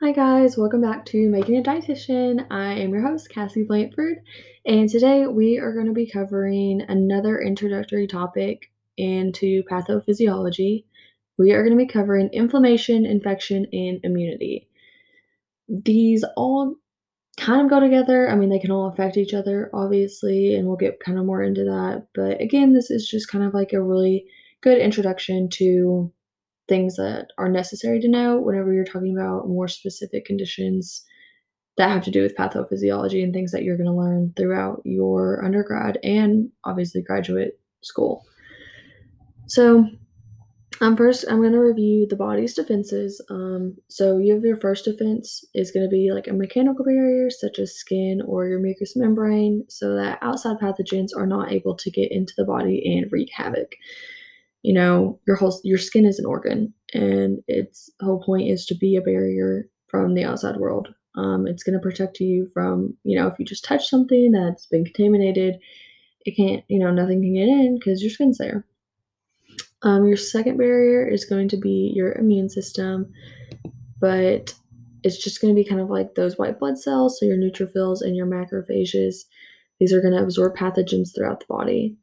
Hi guys, welcome back to Making a Dietitian. I am your host, Cassie Blanford, and today we are going to be covering another introductory topic into pathophysiology. We are going to be covering inflammation, infection, and immunity. These all kind of go together. I mean, they can all affect each other, obviously, and we'll get kind of more into that. But again, this is just kind of like a really good introduction to things that are necessary to know whenever you're talking about more specific conditions that have to do with pathophysiology and things that you're going to learn throughout your undergrad and obviously graduate school. So, um, first, I'm going to review the body's defenses. Um, so, you have your first defense is going to be like a mechanical barrier, such as skin or your mucous membrane, so that outside pathogens are not able to get into the body and wreak havoc you know your whole your skin is an organ and its whole point is to be a barrier from the outside world. Um, it's going to protect you from you know if you just touch something that's been contaminated it can't you know nothing can get in because your skin's there. Um, your second barrier is going to be your immune system but it's just going to be kind of like those white blood cells so your neutrophils and your macrophages these are going to absorb pathogens throughout the body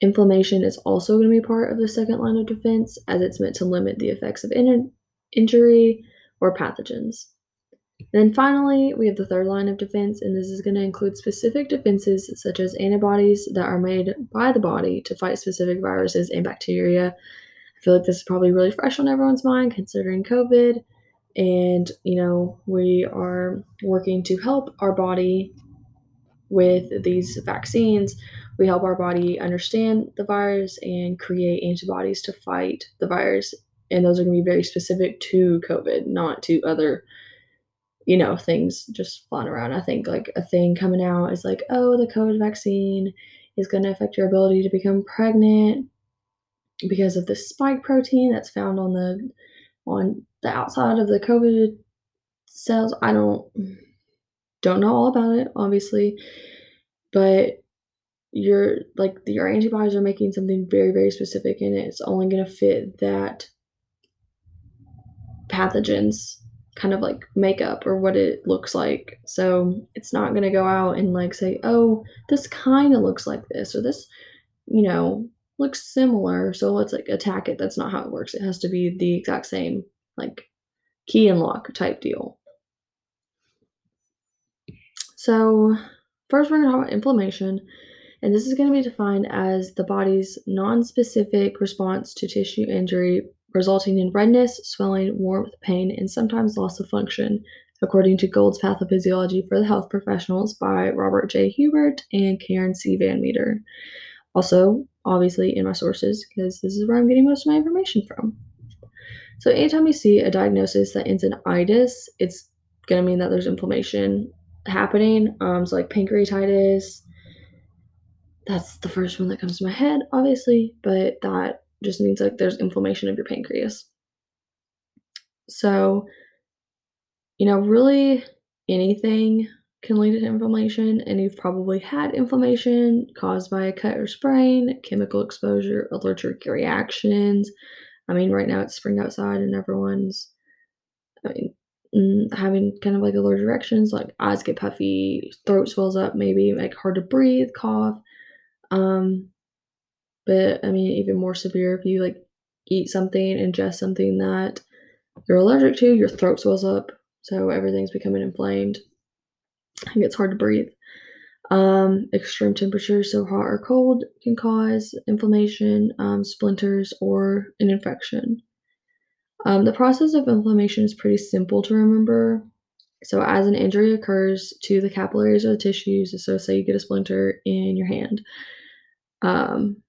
Inflammation is also going to be part of the second line of defense as it's meant to limit the effects of in- injury or pathogens. then finally, we have the third line of defense, and this is going to include specific defenses such as antibodies that are made by the body to fight specific viruses and bacteria. I feel like this is probably really fresh on everyone's mind considering COVID. And, you know, we are working to help our body with these vaccines we help our body understand the virus and create antibodies to fight the virus. And those are going to be very specific to COVID, not to other, you know, things just flying around. I think like a thing coming out is like, oh, the COVID vaccine is going to affect your ability to become pregnant because of the spike protein that's found on the on the outside of the COVID cells. I don't don't know all about it, obviously, but your like your antibodies are making something very very specific and it's only going to fit that pathogens kind of like makeup or what it looks like. So it's not going to go out and like say oh this kind of looks like this or this you know looks similar so let's like attack it. That's not how it works. It has to be the exact same like key and lock type deal. So first we're going to talk about inflammation and this is going to be defined as the body's non-specific response to tissue injury resulting in redness, swelling, warmth, pain, and sometimes loss of function, according to Gould's Pathophysiology for the Health Professionals by Robert J. Hubert and Karen C. Van Meter. Also, obviously, in my sources, because this is where I'm getting most of my information from. So, anytime you see a diagnosis that ends in itis, it's going to mean that there's inflammation happening. Um, so, like pancreatitis, that's the first one that comes to my head, obviously, but that just means like there's inflammation of your pancreas. So, you know, really anything can lead to inflammation, and you've probably had inflammation caused by a cut or sprain, chemical exposure, allergic reactions. I mean, right now it's spring outside, and everyone's, I mean, mm, having kind of like allergic reactions, like eyes get puffy, throat swells up, maybe like hard to breathe, cough. Um, but I mean, even more severe if you like eat something, ingest something that you're allergic to, your throat swells up, so everything's becoming inflamed. It gets hard to breathe. Um, extreme temperatures, so hot or cold, can cause inflammation, um, splinters, or an infection. Um, the process of inflammation is pretty simple to remember. So, as an injury occurs to the capillaries or the tissues, so say you get a splinter in your hand, um,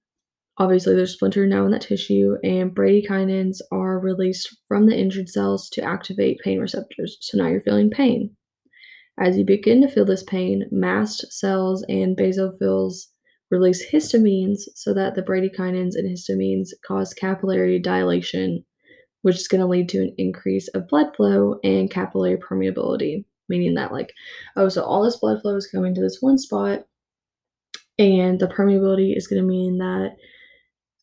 obviously, there's splinter now in that tissue, and bradykinins are released from the injured cells to activate pain receptors. So now you're feeling pain. As you begin to feel this pain, mast cells and basophils release histamines so that the bradykinins and histamines cause capillary dilation, which is going to lead to an increase of blood flow and capillary permeability, meaning that, like, oh, so all this blood flow is coming to this one spot, and the permeability is going to mean that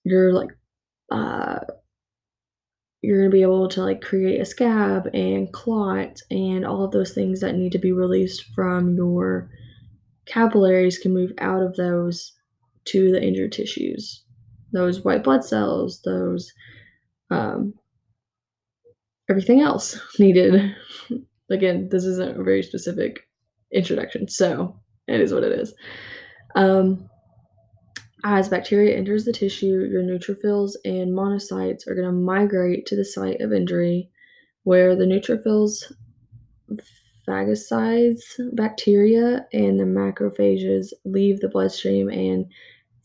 you're like uh you're going to be able to like create a scab and clot and all of those things that need to be released from your capillaries can move out of those to the injured tissues. Those white blood cells, those um, everything else needed. Again, this isn't a very specific introduction, so it is what it is. Um, as bacteria enters the tissue, your neutrophils and monocytes are going to migrate to the site of injury, where the neutrophils phagocytes bacteria and the macrophages leave the bloodstream and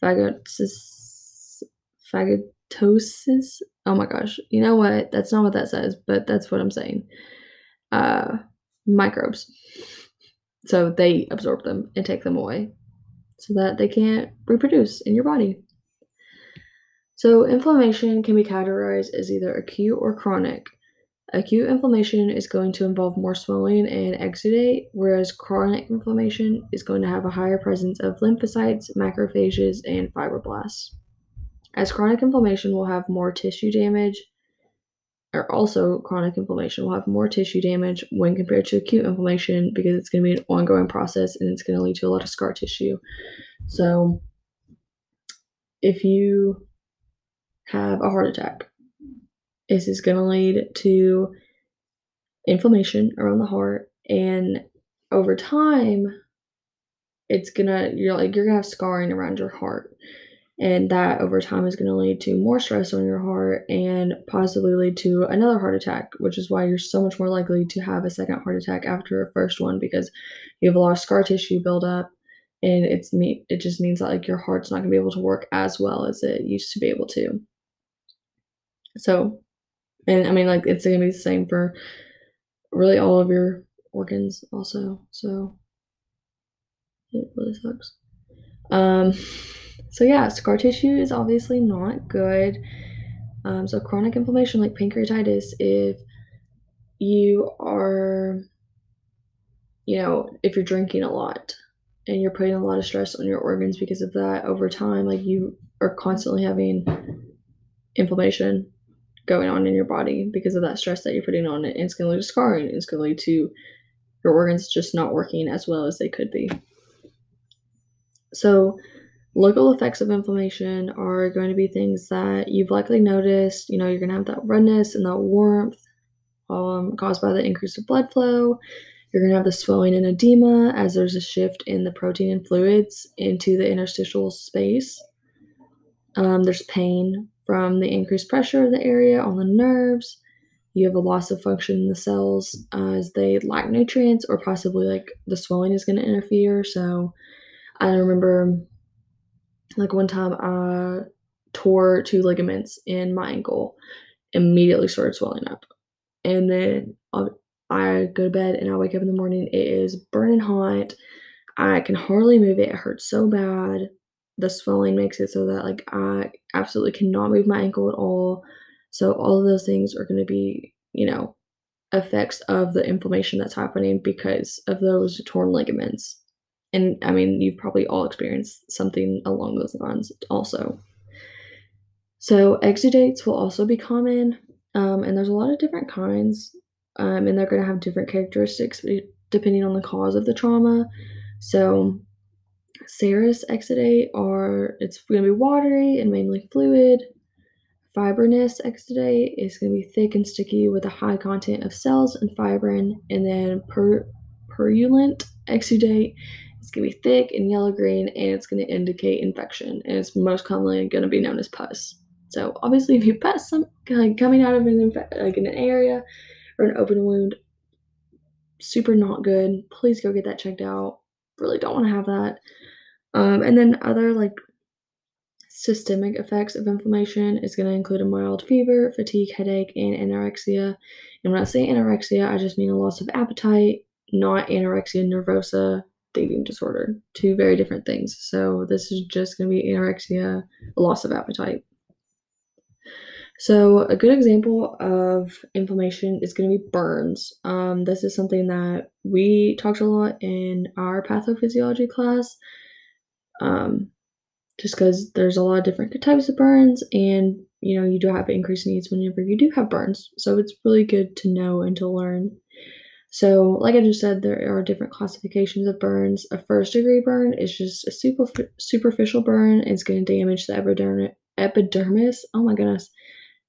phagocytosis, phagocytosis. Oh my gosh, you know what? That's not what that says, but that's what I'm saying. Uh, microbes. So they absorb them and take them away so that they can't reproduce in your body. So, inflammation can be categorized as either acute or chronic. Acute inflammation is going to involve more swelling and exudate, whereas chronic inflammation is going to have a higher presence of lymphocytes, macrophages, and fibroblasts. As chronic inflammation will have more tissue damage, or also chronic inflammation will have more tissue damage when compared to acute inflammation because it's going to be an ongoing process and it's going to lead to a lot of scar tissue. So, if you have a heart attack, this is going to lead to inflammation around the heart, and over time, it's gonna you're like you're gonna have scarring around your heart and that over time is going to lead to more stress on your heart and possibly lead to another heart attack which is why you're so much more likely to have a second heart attack after a first one because you have a lot of scar tissue build up and it's me it just means that like your heart's not going to be able to work as well as it used to be able to. So and i mean like it's going to be the same for really all of your organs also so. It really sucks. Um so yeah, scar tissue is obviously not good. Um, so chronic inflammation like pancreatitis, if you are, you know, if you're drinking a lot and you're putting a lot of stress on your organs because of that over time, like you are constantly having inflammation going on in your body because of that stress that you're putting on it. And it's going to lead to scarring. It's going to lead to your organs just not working as well as they could be. So, Local effects of inflammation are going to be things that you've likely noticed. You know, you're going to have that redness and that warmth um, caused by the increase of blood flow. You're going to have the swelling and edema as there's a shift in the protein and fluids into the interstitial space. Um, there's pain from the increased pressure of the area on the nerves. You have a loss of function in the cells as they lack nutrients, or possibly like the swelling is going to interfere. So I remember like one time I tore two ligaments in my ankle, immediately started swelling up. And then um, I go to bed and I wake up in the morning. It is burning hot. I can hardly move it. It hurts so bad. The swelling makes it so that like I absolutely cannot move my ankle at all. So all of those things are going to be, you know, effects of the inflammation that's happening because of those torn ligaments. And I mean, you've probably all experienced something along those lines also. So, exudates will also be common, um, and there's a lot of different kinds, um, and they're going to have different characteristics depending on the cause of the trauma. So, serous exudate are it's going to be watery and mainly fluid. Fibrinous exudate is going to be thick and sticky with a high content of cells and fibrin, and then pur- purulent exudate it's going to be thick and yellow green and it's going to indicate infection and it's most commonly going to be known as pus. So obviously if you pus some like coming out of an like in an area or an open wound, super not good. Please go get that checked out. Really don't want to have that. Um, and then other like systemic effects of inflammation is going to include a mild fever, fatigue, headache, and anorexia. And when I say anorexia, I just mean a loss of appetite, not anorexia nervosa, eating disorder. Two very different things. So this is just going to be anorexia, loss of appetite. So a good example of inflammation is going to be burns. Um, this is something that we talked a lot in our pathophysiology class. Um, just because there's a lot of different types of burns, and you know, you do have increased needs whenever you do have burns. So it's really good to know and to learn. So, like I just said, there are different classifications of burns. A first degree burn is just a super, superficial burn. It's going to damage the epidermis. Oh my goodness.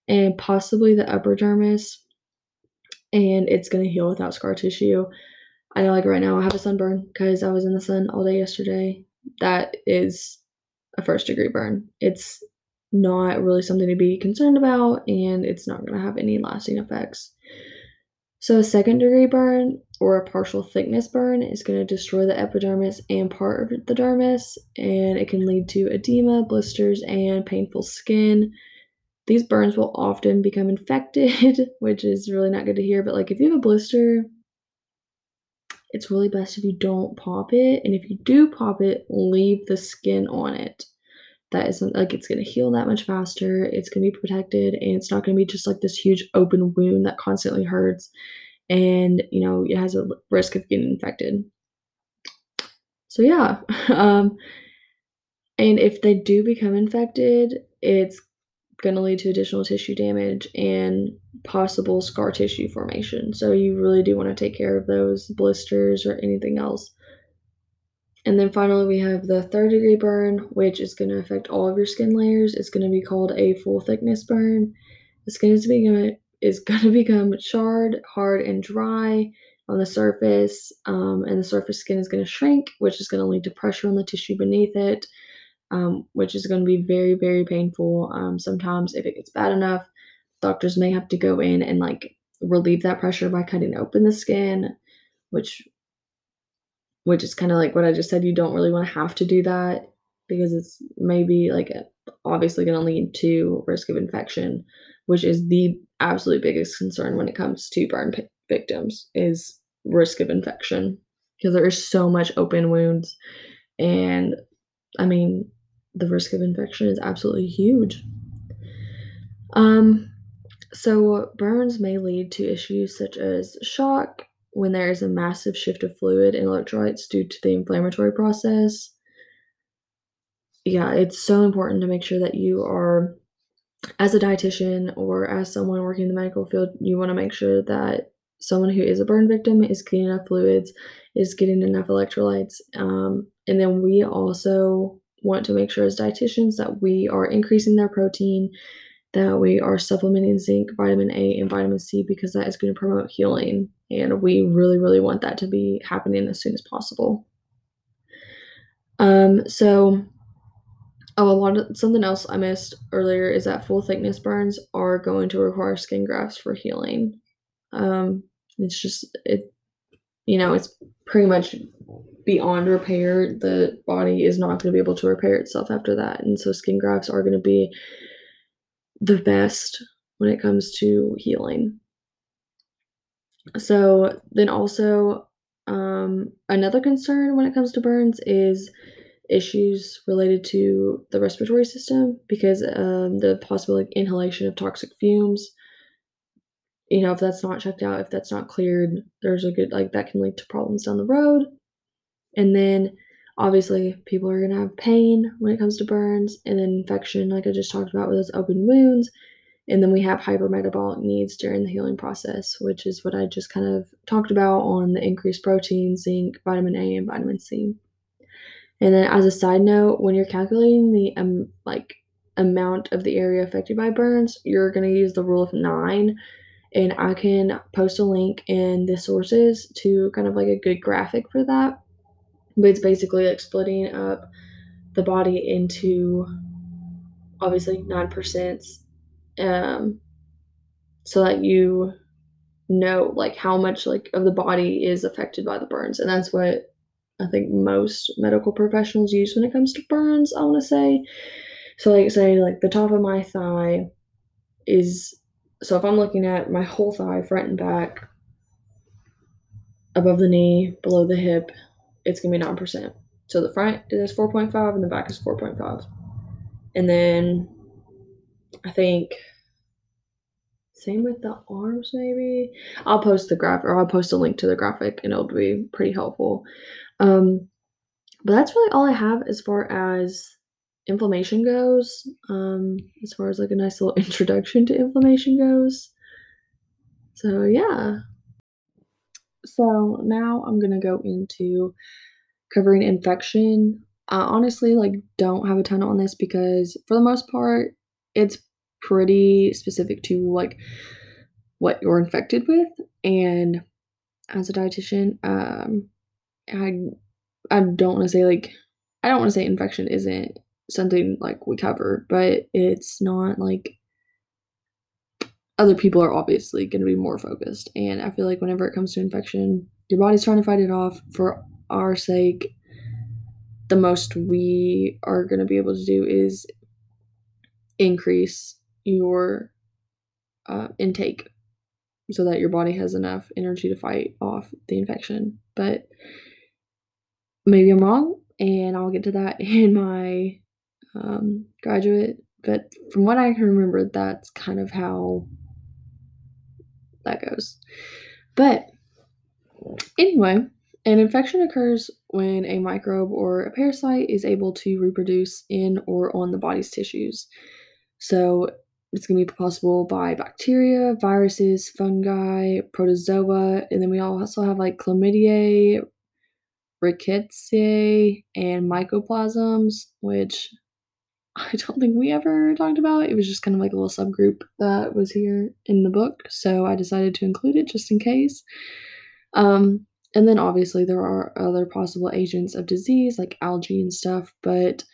And possibly the upper dermis. And it's going to heal without scar tissue. I know, like right now, I have a sunburn because I was in the sun all day yesterday. That is a first degree burn. It's not really something to be concerned about, and it's not going to have any lasting effects. So, a second degree burn or a partial thickness burn is going to destroy the epidermis and part of the dermis, and it can lead to edema, blisters, and painful skin. These burns will often become infected, which is really not good to hear. But, like, if you have a blister, it's really best if you don't pop it. And if you do pop it, leave the skin on it that isn't like it's going to heal that much faster. It's going to be protected and it's not going to be just like this huge open wound that constantly hurts and you know it has a risk of getting infected. So yeah, um, and if they do become infected, it's going to lead to additional tissue damage and possible scar tissue formation. So you really do want to take care of those blisters or anything else. And then finally, we have the third degree burn, which is going to affect all of your skin layers. It's going to be called a full thickness burn. The skin is, is going to become charred, hard, and dry on the surface, um, and the surface skin is going to shrink, which is going to lead to pressure on the tissue beneath it, um, which is going to be very, very painful. Um, sometimes, if it gets bad enough, doctors may have to go in and like relieve that pressure by cutting open the skin, which which is kind of like what I just said. You don't really want to have to do that because it's maybe like obviously going to lead to risk of infection, which is the absolute biggest concern when it comes to burn p- victims is risk of infection because there is so much open wounds and I mean the risk of infection is absolutely huge. Um so burns may lead to issues such as shock, when there is a massive shift of fluid and electrolytes due to the inflammatory process. Yeah, it's so important to make sure that you are, as a dietitian or as someone working in the medical field, you want to make sure that someone who is a burn victim is getting enough fluids, is getting enough electrolytes. Um, and then we also want to make sure as dietitians that we are increasing their protein, that we are supplementing zinc, vitamin A, and vitamin C because that is going to promote healing. And we really, really want that to be happening as soon as possible. Um, so, oh, a lot of something else I missed earlier is that full thickness burns are going to require skin grafts for healing. Um, it's just, it, you know, it's pretty much beyond repair. The body is not going to be able to repair itself after that. And so, skin grafts are going to be the best when it comes to healing. So then also um, another concern when it comes to burns is issues related to the respiratory system because um, the possible inhalation of toxic fumes. You know, if that's not checked out, if that's not cleared, there's a good like that can lead to problems down the road. And then obviously people are gonna have pain when it comes to burns and then infection, like I just talked about with those open wounds and then we have hypermetabolic needs during the healing process, which is what I just kind of talked about on the increased protein, zinc, vitamin A, and vitamin C. And then as a side note, when you're calculating the um, like amount of the area affected by burns, you're going to use the rule of 9 and I can post a link in the sources to kind of like a good graphic for that. But it's basically like splitting up the body into obviously 9% um, so that you know like how much like of the body is affected by the burns. And that's what i think most medical professionals use when it comes to burns i want to say. So like say like the top of my thigh is so if i'm looking at my whole thigh front and back above the knee below the hip it's gonna be 9% so the front is 4.5 and the back is 4.5 and then I think same with the arms, maybe. I'll post the graph or I'll post a link to the graphic and it'll be pretty helpful. Um, but that's really all I have as far as inflammation goes, um, as far as like a nice little introduction to inflammation goes. So, yeah. So, now I'm gonna go into covering infection. I honestly like don't have a ton on this because for the most part, it's pretty specific to like what you're infected with. And as a dietitian, um, I I don't want to say like I don't want to say infection isn't something like we cover, but it's not like other people are obviously going to be more focused. And I feel like whenever it comes to infection, your body's trying to fight it off for our sake. The most we are going to be able to do is increase your uh, intake so that your body has enough energy to fight off the infection. But maybe I'm wrong, and I'll get to that in my um, graduate. But from what I can remember, that's kind of how that goes. But anyway, an infection occurs when a microbe or a parasite is able to reproduce in or on the body's tissues. So it's going to be possible by bacteria, viruses, fungi, protozoa, and then we also have like chlamydia, rickettsia, and mycoplasms, which I don't think we ever talked about. It was just kind of like a little subgroup that was here in the book, so I decided to include it just in case. Um, and then obviously there are other possible agents of disease like algae and stuff, but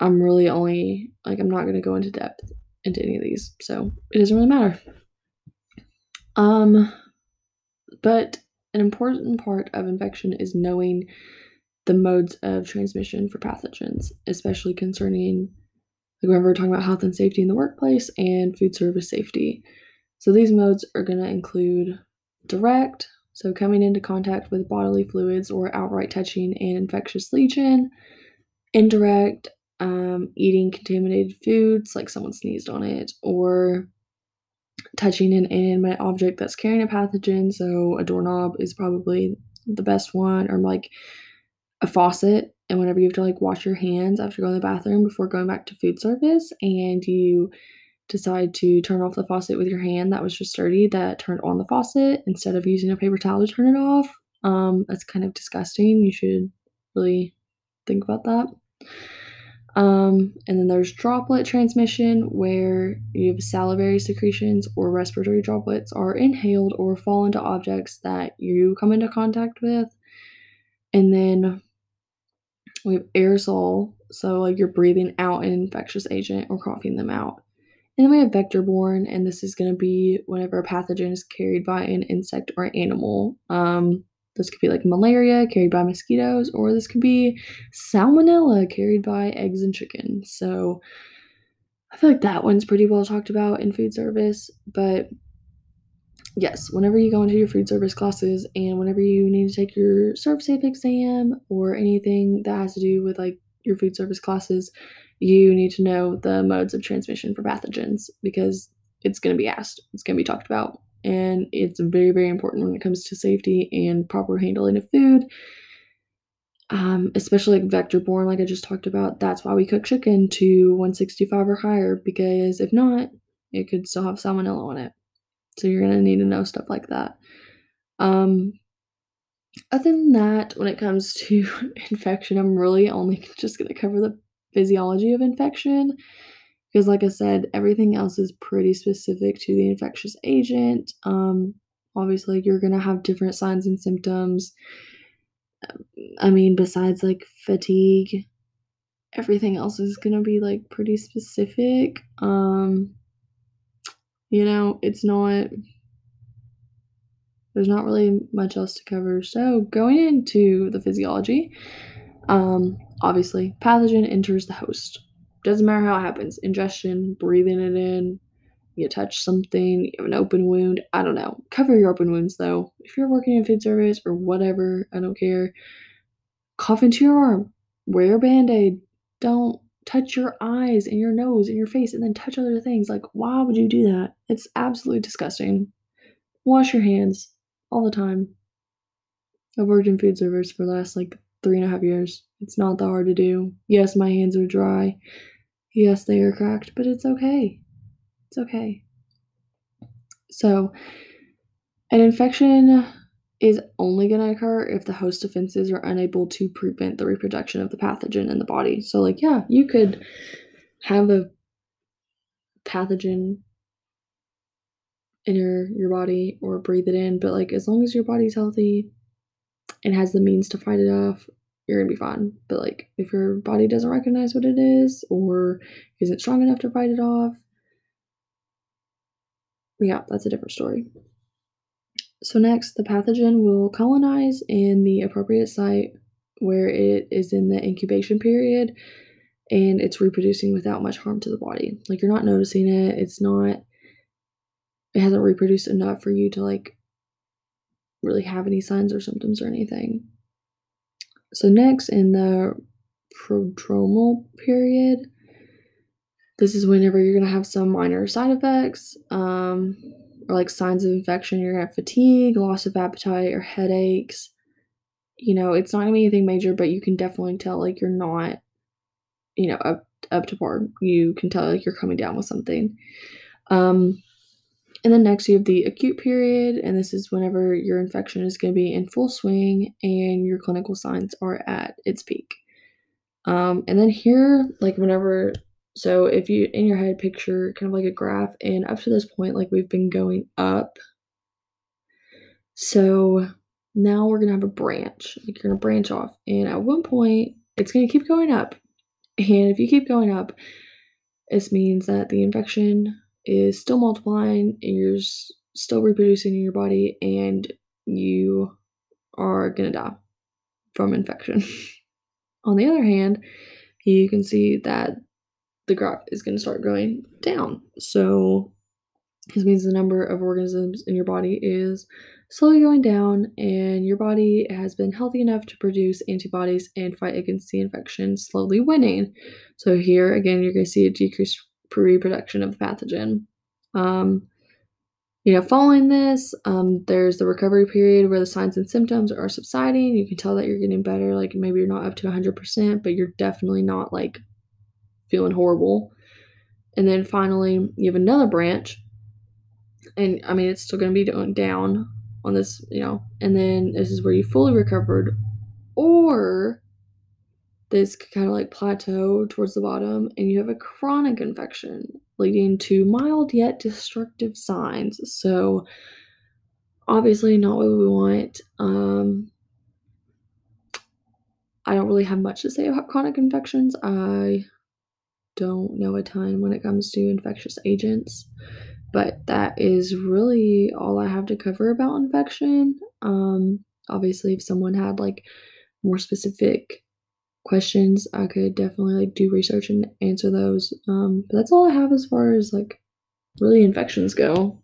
I'm really only like I'm not going to go into depth into any of these, so it doesn't really matter. Um, but an important part of infection is knowing the modes of transmission for pathogens, especially concerning like when we're talking about health and safety in the workplace and food service safety. So these modes are going to include direct, so coming into contact with bodily fluids or outright touching an infectious lesion, indirect, um, eating contaminated foods like someone sneezed on it, or touching an inanimate object that's carrying a pathogen. So a doorknob is probably the best one, or like a faucet. And whenever you have to like wash your hands after going to the bathroom before going back to food service, and you decide to turn off the faucet with your hand that was just dirty that turned on the faucet instead of using a paper towel to turn it off. Um, that's kind of disgusting. You should really think about that. Um, and then there's droplet transmission, where you have salivary secretions or respiratory droplets are inhaled or fall into objects that you come into contact with. And then we have aerosol, so like you're breathing out an infectious agent or coughing them out. And then we have vector borne, and this is going to be whenever a pathogen is carried by an insect or animal. Um, this could be like malaria carried by mosquitoes, or this could be salmonella carried by eggs and chicken. So I feel like that one's pretty well talked about in food service. But yes, whenever you go into your food service classes and whenever you need to take your ServSafe exam or anything that has to do with like your food service classes, you need to know the modes of transmission for pathogens because it's going to be asked, it's going to be talked about and it's very very important when it comes to safety and proper handling of food. Um, especially like vector borne like i just talked about that's why we cook chicken to 165 or higher because if not it could still have salmonella on it so you're going to need to know stuff like that. Um, other than that when it comes to infection i'm really only just going to cover the physiology of infection. Because like i said everything else is pretty specific to the infectious agent. Um obviously you're gonna have different signs and symptoms. I mean besides like fatigue everything else is gonna be like pretty specific. Um you know it's not there's not really much else to cover so going into the physiology um obviously pathogen enters the host doesn't matter how it happens ingestion, breathing it in, you touch something, you have an open wound. I don't know. Cover your open wounds though. If you're working in food service or whatever, I don't care. Cough into your arm, wear a band aid. Don't touch your eyes and your nose and your face and then touch other things. Like, why would you do that? It's absolutely disgusting. Wash your hands all the time. I've worked in food service for the last like three and a half years. It's not that hard to do. Yes, my hands are dry. Yes, they are cracked, but it's okay. It's okay. So, an infection is only going to occur if the host defenses are unable to prevent the reproduction of the pathogen in the body. So, like, yeah, you could have a pathogen enter your your body or breathe it in, but like, as long as your body's healthy and has the means to fight it off, you're gonna be fine. But like, if your body doesn't recognize what it is or isn't strong enough to fight it off, yeah, that's a different story. So, next, the pathogen will colonize in the appropriate site where it is in the incubation period and it's reproducing without much harm to the body. Like, you're not noticing it, it's not, it hasn't reproduced enough for you to like really have any signs or symptoms or anything. So, next, in the prodromal period, this is whenever you're going to have some minor side effects. Um, or like signs of infection, you're gonna have fatigue, loss of appetite, or headaches. You know, it's not gonna be anything major, but you can definitely tell like you're not, you know, up up to par. You can tell like you're coming down with something. Um, and then next you have the acute period, and this is whenever your infection is to be in full swing and your clinical signs are at its peak. Um, and then here, like whenever so if you in your head picture kind of like a graph, and up to this point, like we've been going up. So now we're gonna have a branch. Like you're gonna branch off, and at one point it's gonna keep going up. And if you keep going up, this means that the infection is still multiplying, and you're still reproducing in your body, and you are gonna die from infection. On the other hand, you can see that the graph is going to start going down. So this means the number of organisms in your body is slowly going down, and your body has been healthy enough to produce antibodies and fight against the infection, slowly winning. So here again, you're going to see a decreased reproduction of the pathogen. Um, you know, following this, um, there's the recovery period where the signs and symptoms are subsiding. You can tell that you're getting better. Like maybe you're not up to 100%, but you're definitely not like feeling horrible. And then finally, you have another branch. And I mean, it's still going to be down on this, you know. And then this is where you fully recovered. Or this kind of like plateau towards the bottom, and you have a chronic infection leading to mild yet destructive signs. So, obviously, not what we want. Um, I don't really have much to say about chronic infections. I don't know a ton when it comes to infectious agents, but that is really all I have to cover about infection. Um, obviously, if someone had like more specific questions, I could definitely like do research and answer those. Um, but that's all I have as far as like really infections go.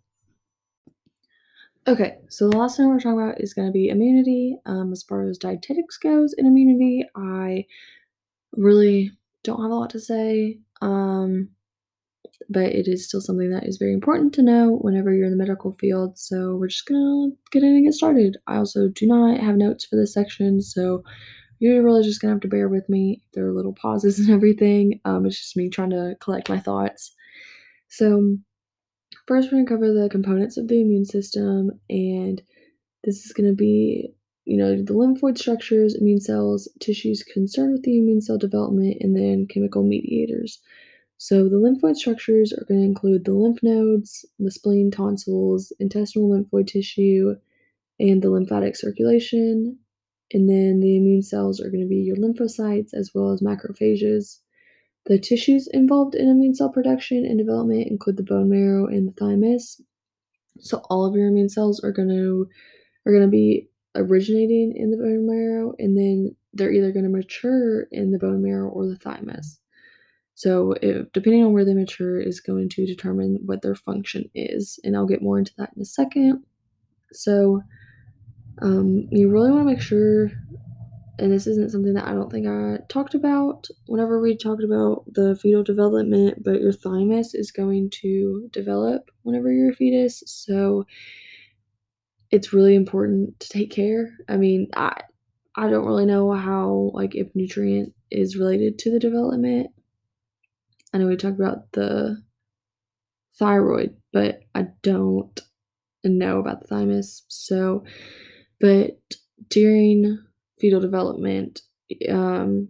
Okay, so the last thing we're talking about is going to be immunity. Um, as far as dietetics goes in immunity, I really don't have a lot to say. Um, but it is still something that is very important to know whenever you're in the medical field. So we're just gonna get in and get started. I also do not have notes for this section, so you're really just gonna have to bear with me. There are little pauses and everything. Um, it's just me trying to collect my thoughts. So first, we're gonna cover the components of the immune system, and this is gonna be you know, the lymphoid structures, immune cells, tissues concerned with the immune cell development, and then chemical mediators. So the lymphoid structures are going to include the lymph nodes, the spleen, tonsils, intestinal lymphoid tissue, and the lymphatic circulation. And then the immune cells are going to be your lymphocytes as well as macrophages. The tissues involved in immune cell production and development include the bone marrow and the thymus. So all of your immune cells are going to are going to be originating in the bone marrow, and then they're either going to mature in the bone marrow or the thymus. So, if, depending on where they mature, is going to determine what their function is, and I'll get more into that in a second. So, um, you really want to make sure, and this isn't something that I don't think I talked about whenever we talked about the fetal development, but your thymus is going to develop whenever you're a fetus. So, it's really important to take care. I mean, I I don't really know how, like, if nutrient is related to the development. I know we talked about the thyroid, but I don't know about the thymus. So, but during fetal development, um,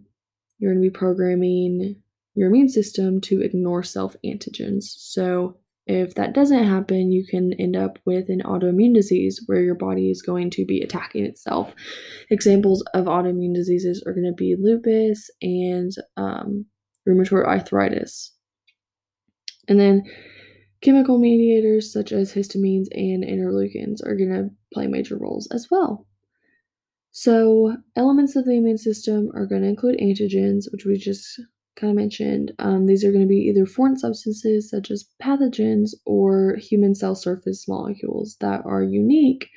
you're going to be programming your immune system to ignore self antigens. So, if that doesn't happen, you can end up with an autoimmune disease where your body is going to be attacking itself. Examples of autoimmune diseases are going to be lupus and um, rheumatoid arthritis. And then chemical mediators such as histamines and interleukins are going to play major roles as well. So, elements of the immune system are going to include antigens, which we just kind of mentioned, um, these are going to be either foreign substances such as pathogens or human cell surface molecules that are unique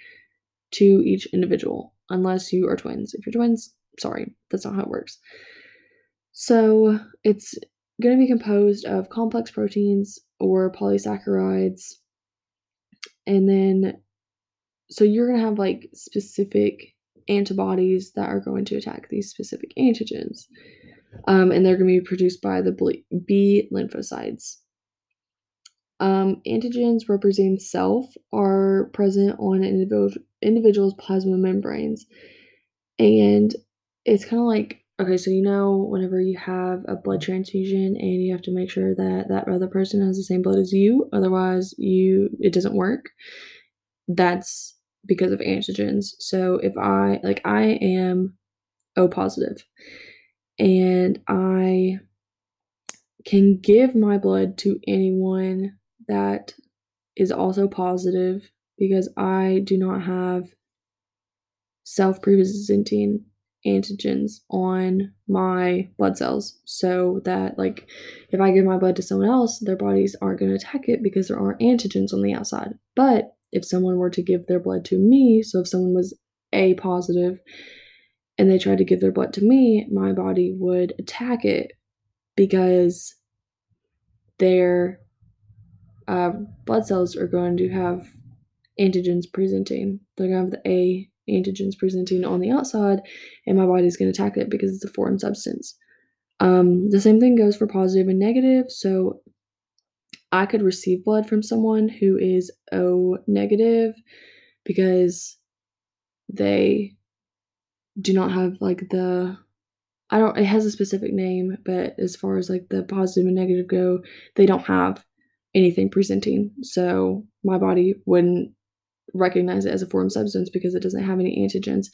to each individual, unless you are twins. If you're twins, sorry, that's not how it works. So it's going to be composed of complex proteins or polysaccharides. And then, so you're going to have like specific antibodies that are going to attack these specific antigens um, and they're going to be produced by the B lymphocytes. Um, antigens representing self are present on individual, individual's plasma membranes. And it's kind of like, okay, so you know, whenever you have a blood transfusion and you have to make sure that that other person has the same blood as you, otherwise you it doesn't work. That's because of antigens. So if I like I am O positive and I can give my blood to anyone that is also positive because I do not have self presenting antigens on my blood cells. So that like if I give my blood to someone else their bodies aren't going to attack it because there aren't antigens on the outside. But if someone were to give their blood to me so if someone was a positive and they tried to give their blood to me, my body would attack it because their uh, blood cells are going to have antigens presenting. They're going to have the A antigens presenting on the outside, and my body's going to attack it because it's a foreign substance. Um, the same thing goes for positive and negative. So I could receive blood from someone who is O negative because they do not have like the I don't it has a specific name, but as far as like the positive and negative go, they don't have anything presenting. So my body wouldn't recognize it as a foreign substance because it doesn't have any antigens.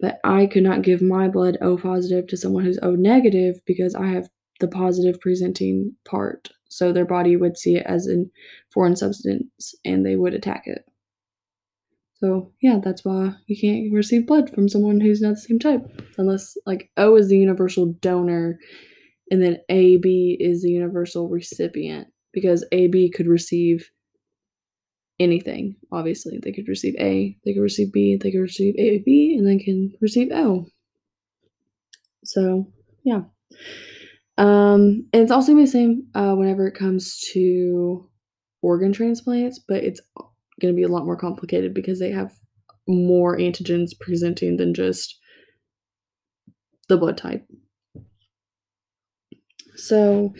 But I could not give my blood O positive to someone who's O negative because I have the positive presenting part. So their body would see it as a foreign substance and they would attack it. So yeah, that's why you can't receive blood from someone who's not the same type, unless like O is the universal donor, and then AB is the universal recipient because AB could receive anything. Obviously, they could receive A, they could receive B, they could receive AB, and they can receive O. So yeah. Um, and it's also the same uh, whenever it comes to organ transplants, but it's going to be a lot more complicated because they have more antigens presenting than just the blood type. So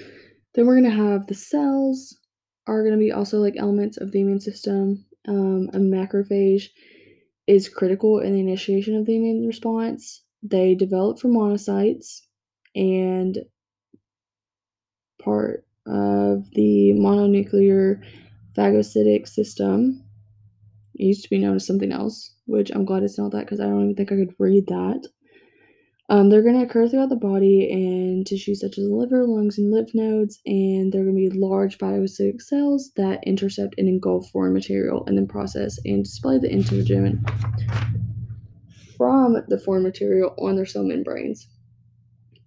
then we're going to have the cells are going to be also like elements of the immune system. Um, a macrophage is critical in the initiation of the immune response. They develop from monocytes and part of the mononuclear phagocytic system it used to be known as something else, which I'm glad it's not that because I don't even think I could read that. Um, they're going to occur throughout the body in tissues such as the liver, lungs, and lymph nodes, and they're going to be large phagocytic cells that intercept and engulf foreign material and then process and display the antigen from the foreign material on their cell membranes.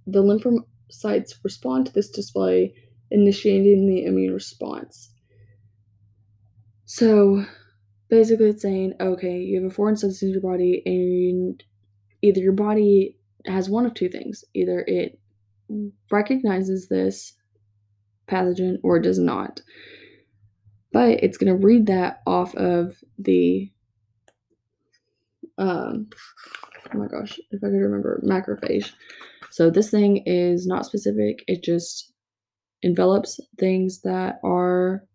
The lymphocytes respond to this display, initiating the immune response. So, basically it's saying okay you have a foreign substance in your body and either your body has one of two things either it recognizes this pathogen or it does not but it's going to read that off of the um, oh my gosh, if I could remember, macrophage. So this thing is not specific. It just envelops things that are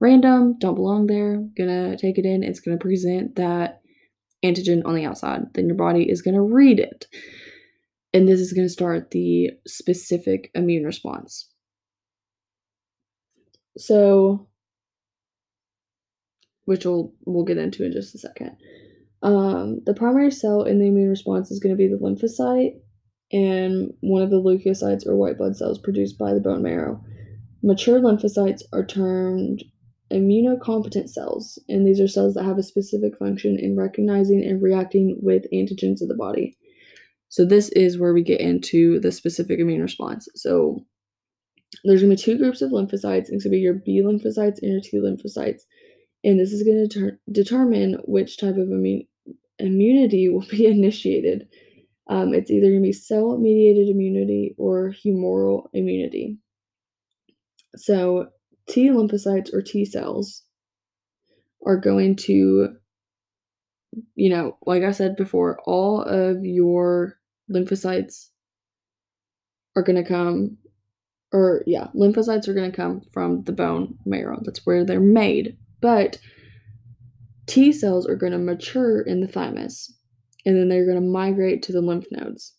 random, don't belong there, gonna take it in, it's gonna present that antigen on the outside. Then your body is gonna read it. And this is gonna start the specific immune response. So, which we'll we'll get into in just a second. Um, the primary cell in the immune response is going to be the lymphocyte and one of the leukocytes or white blood cells produced by the bone marrow. Mature lymphocytes are termed immunocompetent cells, and these are cells that have a specific function in recognizing and reacting with antigens of the body. So, this is where we get into the specific immune response. So, there's going to be two groups of lymphocytes. It's going to be your B lymphocytes and your T lymphocytes. And this is going to ter- determine which type of immune- immunity will be initiated. Um, it's either going to be cell mediated immunity or humoral immunity. So, T lymphocytes or T cells are going to, you know, like I said before, all of your lymphocytes are going to come, or yeah, lymphocytes are going to come from the bone marrow. That's where they're made. But T cells are going to mature in the thymus and then they're going to migrate to the lymph nodes.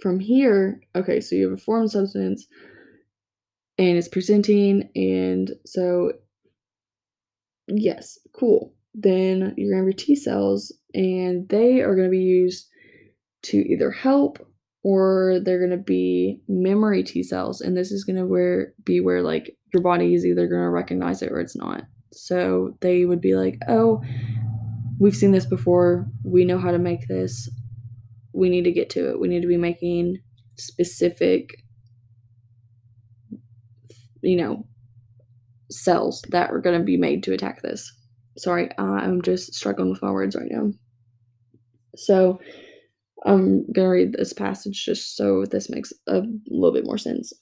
From here, okay, so you have a foreign substance and it's presenting, and so yes, cool. Then you're going to have your T cells, and they are going to be used to either help or they're going to be memory T cells, and this is going to where be where like your body is either going to recognize it or it's not. So they would be like, oh, we've seen this before. We know how to make this. We need to get to it. We need to be making specific, you know, cells that are going to be made to attack this. Sorry, uh, I'm just struggling with my words right now. So I'm going to read this passage just so this makes a little bit more sense.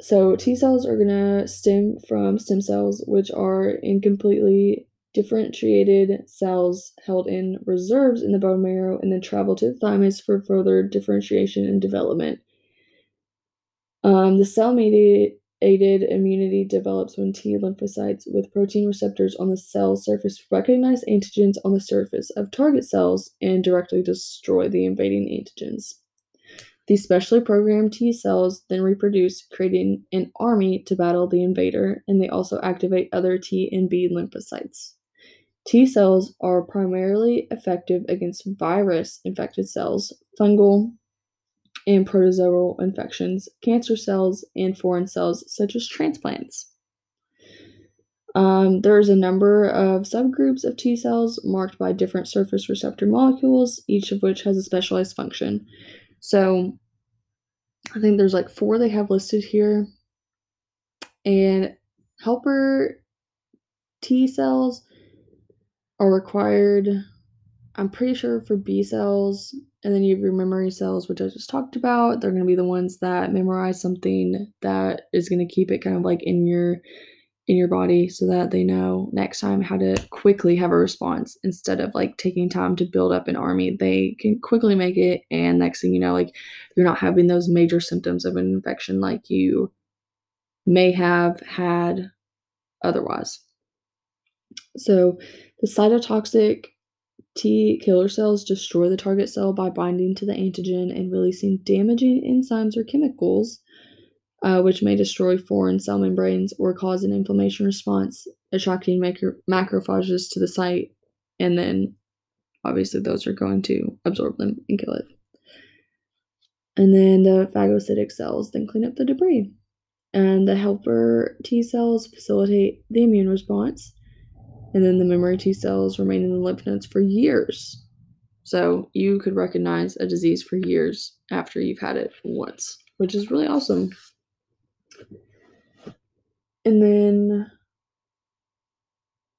So T cells are going to stem from stem cells, which are incompletely differentiated cells held in reserves in the bone marrow and then travel to the thymus for further differentiation and development. Um, the cell mediated immunity develops when T lymphocytes with protein receptors on the cell surface recognize antigens on the surface of target cells and directly destroy the invading antigens. These specially programmed T cells then reproduce, creating an army to battle the invader, and they also activate other T and B lymphocytes. T cells are primarily effective against virus infected cells, fungal and protozoal infections, cancer cells, and foreign cells such as transplants. Um, there's a number of subgroups of T cells marked by different surface receptor molecules, each of which has a specialized function. So I think there's like four they have listed here. And helper T cells are required, I'm pretty sure, for B cells. And then you have your memory cells, which I just talked about. They're going to be the ones that memorize something that is going to keep it kind of like in your in your body so that they know next time how to quickly have a response instead of like taking time to build up an army they can quickly make it and next thing you know like you're not having those major symptoms of an infection like you may have had otherwise so the cytotoxic T killer cells destroy the target cell by binding to the antigen and releasing damaging enzymes or chemicals uh, which may destroy foreign cell membranes or cause an inflammation response, attracting macro- macrophages to the site, and then obviously those are going to absorb them and kill it. And then the phagocytic cells then clean up the debris. And the helper T cells facilitate the immune response. And then the memory T cells remain in the lymph nodes for years. So you could recognize a disease for years after you've had it once, which is really awesome. And then,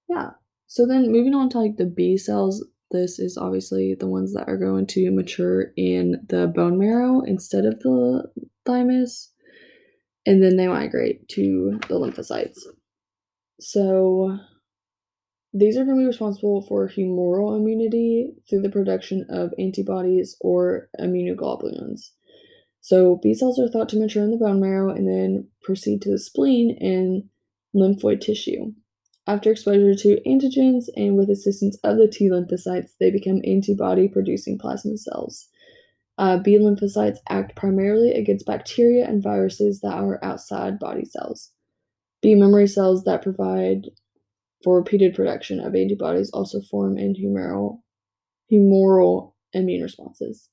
yeah. So then moving on to like the B cells, this is obviously the ones that are going to mature in the bone marrow instead of the thymus. And then they migrate to the lymphocytes. So these are going to be responsible for humoral immunity through the production of antibodies or immunoglobulins. So B cells are thought to mature in the bone marrow and then proceed to the spleen and lymphoid tissue. After exposure to antigens and with assistance of the T lymphocytes, they become antibody producing plasma cells. Uh, B lymphocytes act primarily against bacteria and viruses that are outside body cells. B memory cells that provide for repeated production of antibodies also form in humoral, humoral immune responses.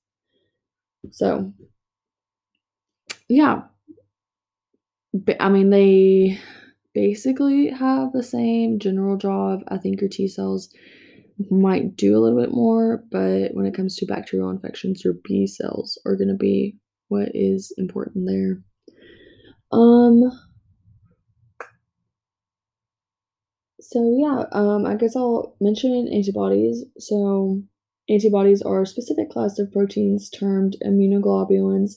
So, yeah. I mean, they basically have the same general job. I think your T cells might do a little bit more, but when it comes to bacterial infections, your B cells are going to be what is important there. Um, so yeah, um, I guess I'll mention antibodies. So antibodies are a specific class of proteins termed immunoglobulins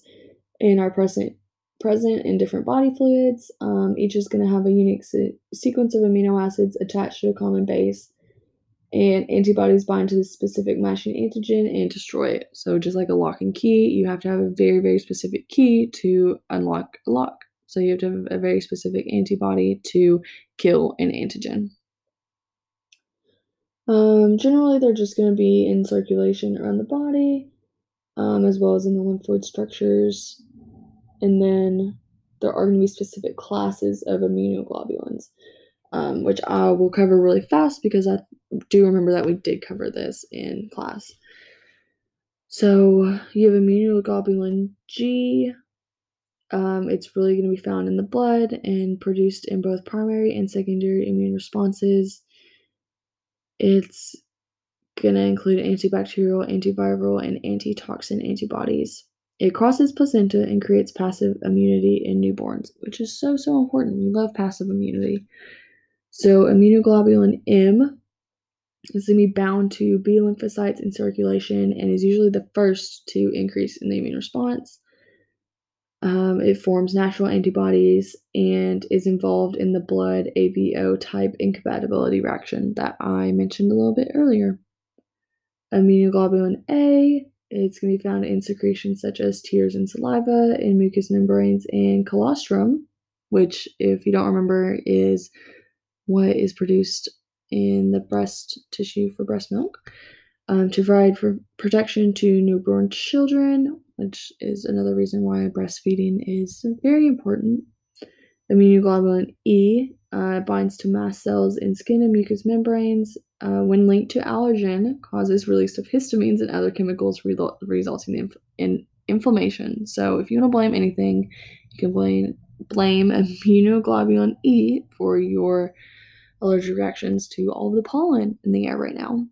and are present present in different body fluids. Um, each is going to have a unique se- sequence of amino acids attached to a common base, and antibodies bind to the specific matching antigen and destroy it. So just like a lock and key, you have to have a very very specific key to unlock a lock. So you have to have a very specific antibody to kill an antigen. Um, generally, they're just going to be in circulation around the body, um, as well as in the lymphoid structures. And then there are going to be specific classes of immunoglobulins, um, which I will cover really fast because I do remember that we did cover this in class. So you have immunoglobulin G. Um, it's really going to be found in the blood and produced in both primary and secondary immune responses. It's going to include antibacterial, antiviral, and antitoxin antibodies. It crosses placenta and creates passive immunity in newborns, which is so, so important. We love passive immunity. So, immunoglobulin M is going to be bound to B lymphocytes in circulation and is usually the first to increase in the immune response. Um, it forms natural antibodies and is involved in the blood ABO type incompatibility reaction that I mentioned a little bit earlier. Immunoglobulin A it's going to be found in secretions such as tears and saliva, in mucous membranes, and colostrum, which, if you don't remember, is what is produced in the breast tissue for breast milk um, to provide for protection to newborn children, which is another reason why breastfeeding is very important. Immunoglobulin E uh, binds to mast cells in skin and mucous membranes. Uh, when linked to allergen, causes release of histamines and other chemicals resulting in, in inflammation. So, if you want to blame anything, you can blame blame immunoglobulin E for your allergic reactions to all of the pollen in the air right now.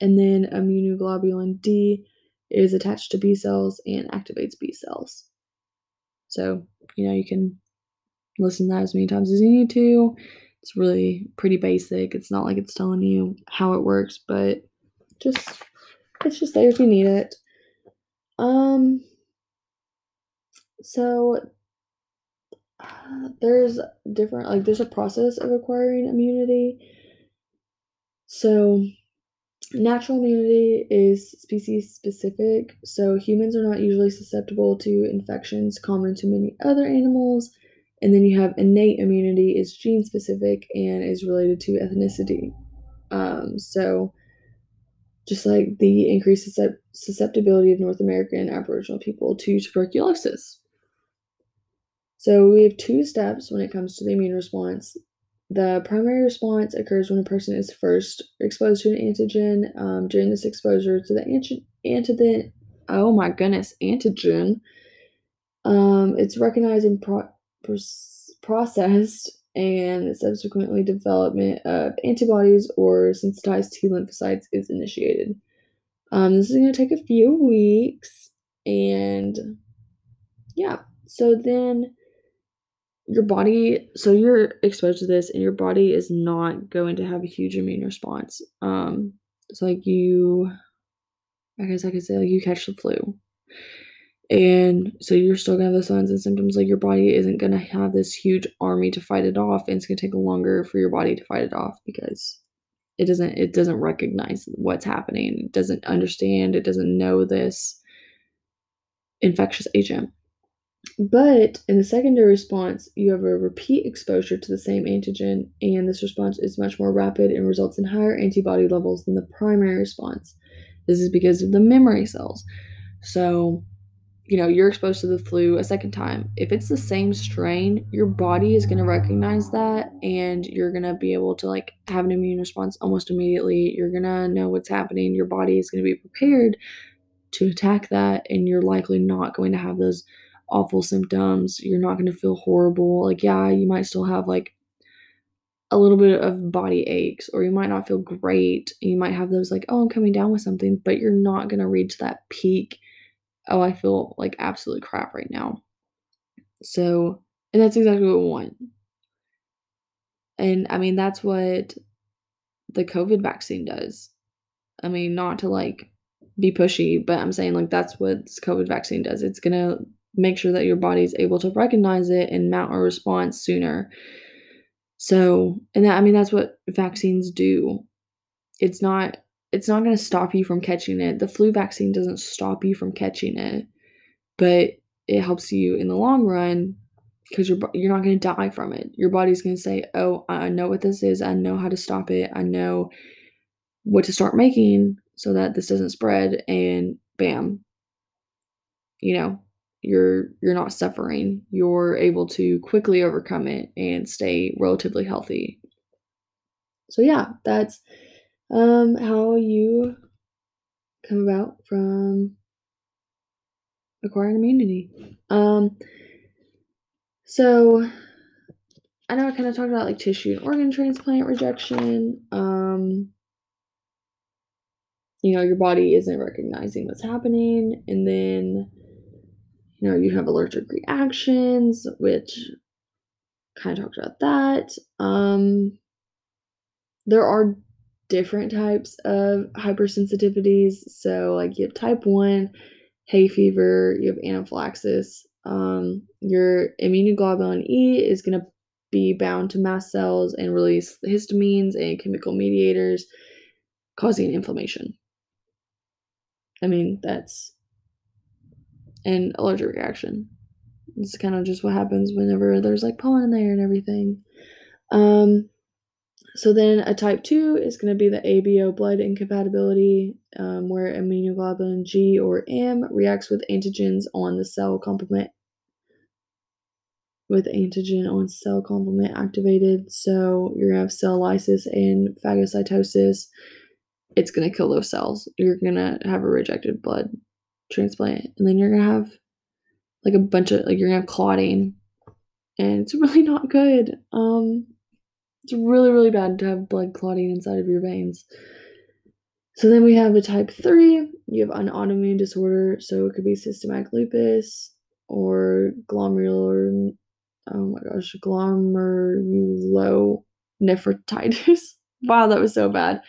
And then immunoglobulin D is attached to B cells and activates B cells. So, you know, you can listen to that as many times as you need to. It's really pretty basic. It's not like it's telling you how it works, but just it's just there if you need it. Um so there's different like there's a process of acquiring immunity. So natural immunity is species specific, so humans are not usually susceptible to infections common to many other animals and then you have innate immunity is gene specific and is related to ethnicity. Um, so just like the increased susceptibility of North American Aboriginal people to tuberculosis. So we have two steps when it comes to the immune response. The primary response occurs when a person is first exposed to an antigen. Um, during this exposure to the antigen, oh my goodness, antigen, um, it's recognized and pro- processed and subsequently development of antibodies or sensitized T lymphocytes is initiated. Um, this is going to take a few weeks, and yeah, so then your body, so you're exposed to this, and your body is not going to have a huge immune response. Um, it's like you, I guess I could say, like you catch the flu, and so you're still gonna have the signs and symptoms. Like your body isn't gonna have this huge army to fight it off, and it's gonna take longer for your body to fight it off because it doesn't it doesn't recognize what's happening it doesn't understand it doesn't know this infectious agent but in the secondary response you have a repeat exposure to the same antigen and this response is much more rapid and results in higher antibody levels than the primary response this is because of the memory cells so you know, you're exposed to the flu a second time, if it's the same strain, your body is going to recognize that and you're going to be able to like have an immune response almost immediately. You're going to know what's happening. Your body is going to be prepared to attack that and you're likely not going to have those awful symptoms. You're not going to feel horrible. Like yeah, you might still have like a little bit of body aches or you might not feel great. You might have those like, oh, I'm coming down with something, but you're not going to reach that peak oh, I feel like absolute crap right now. So, and that's exactly what we want. And I mean, that's what the COVID vaccine does. I mean, not to like be pushy, but I'm saying like that's what this COVID vaccine does. It's to make sure that your body's able to recognize it and mount a response sooner. So, and that, I mean, that's what vaccines do. It's not it's not going to stop you from catching it. The flu vaccine doesn't stop you from catching it, but it helps you in the long run because you're you're not going to die from it. Your body's going to say, "Oh, I know what this is. I know how to stop it. I know what to start making so that this doesn't spread." And bam, you know, you're you're not suffering. You're able to quickly overcome it and stay relatively healthy. So yeah, that's um, how you come about from acquiring immunity. Um, so I know I kind of talked about like tissue and organ transplant rejection. Um, you know, your body isn't recognizing what's happening, and then you know you have allergic reactions, which kind of talked about that. Um, there are different types of hypersensitivities. So, like you have type 1, hay fever, you have anaphylaxis. Um, your immunoglobulin E is going to be bound to mast cells and release histamines and chemical mediators, causing inflammation. I mean, that's an allergic reaction. It's kind of just what happens whenever there's like pollen in there and everything. Um, so then a type 2 is going to be the ABO blood incompatibility, um, where immunoglobulin G or M reacts with antigens on the cell complement with antigen on cell complement activated. So you're to have cell lysis and phagocytosis. It's to kill those cells. You're to have a rejected blood transplant. And then you're to have like a bunch of, like, you're to have clotting. And it's really not good. Um, it's really, really bad to have blood clotting inside of your veins. So then we have a type 3. You have an autoimmune disorder, so it could be systemic lupus or glomerular, oh my gosh, glomerulonephrititis. wow, that was so bad.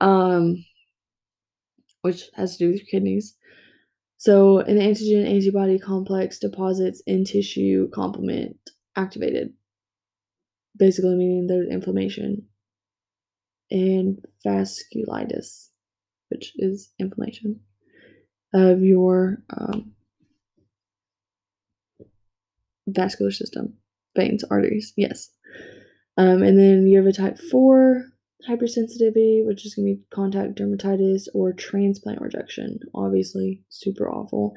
Um, which has to do with your kidneys. So an antigen antibody complex deposits in tissue complement activated basically meaning there's inflammation, and vasculitis, which is inflammation of your um, vascular system, veins, arteries. Yes. Um, and then you have a type 4 hypersensitivity, which is going to be contact dermatitis or transplant rejection. Obviously, super awful.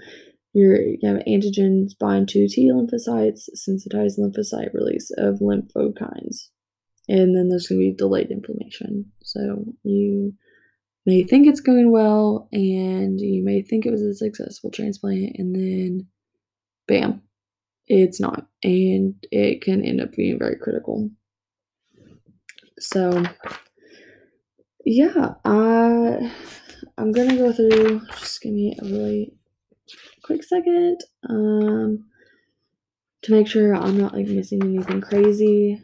Your you have antigens bind to T lymphocytes, sensitized lymphocyte release of lymphokines. And then there's going to be delayed inflammation. So you may think it's going well and you may think it was a successful transplant, and then bam, it's not. And it can end up being very critical. So, yeah, I, I'm to go through, just give me a really quick second um, to make sure I'm not like missing anything crazy.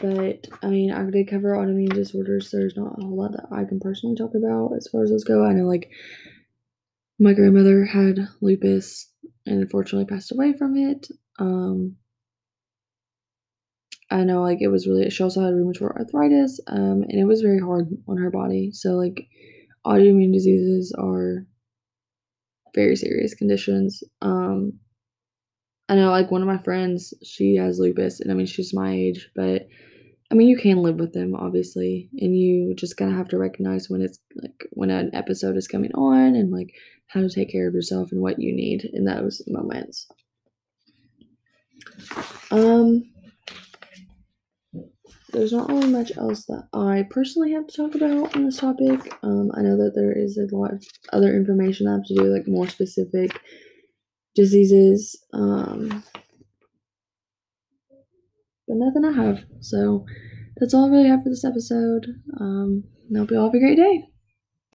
But I mean, I did cover autoimmune disorders. So there's not a whole lot that I can personally talk about as far as those go. I know like my grandmother had lupus and unfortunately passed away from it. Um, I know, like, it was really she also had rheumatoid arthritis, um, and it was very hard on her body. So, like, autoimmune diseases are very serious conditions. Um, I know, like, one of my friends, she has lupus, and I mean, she's my age, but I mean, you can live with them, obviously, and you just kinda have to recognize when it's like, when an episode is coming on and, like, how to take care of yourself and what you need in those moments. Um there's not really much else that I personally have to talk about on this topic. Um, I know that there is a lot of other information I have to do, like more specific diseases. Um, but nothing I have. So that's all I really have for this episode. Um, I hope you all have a great day.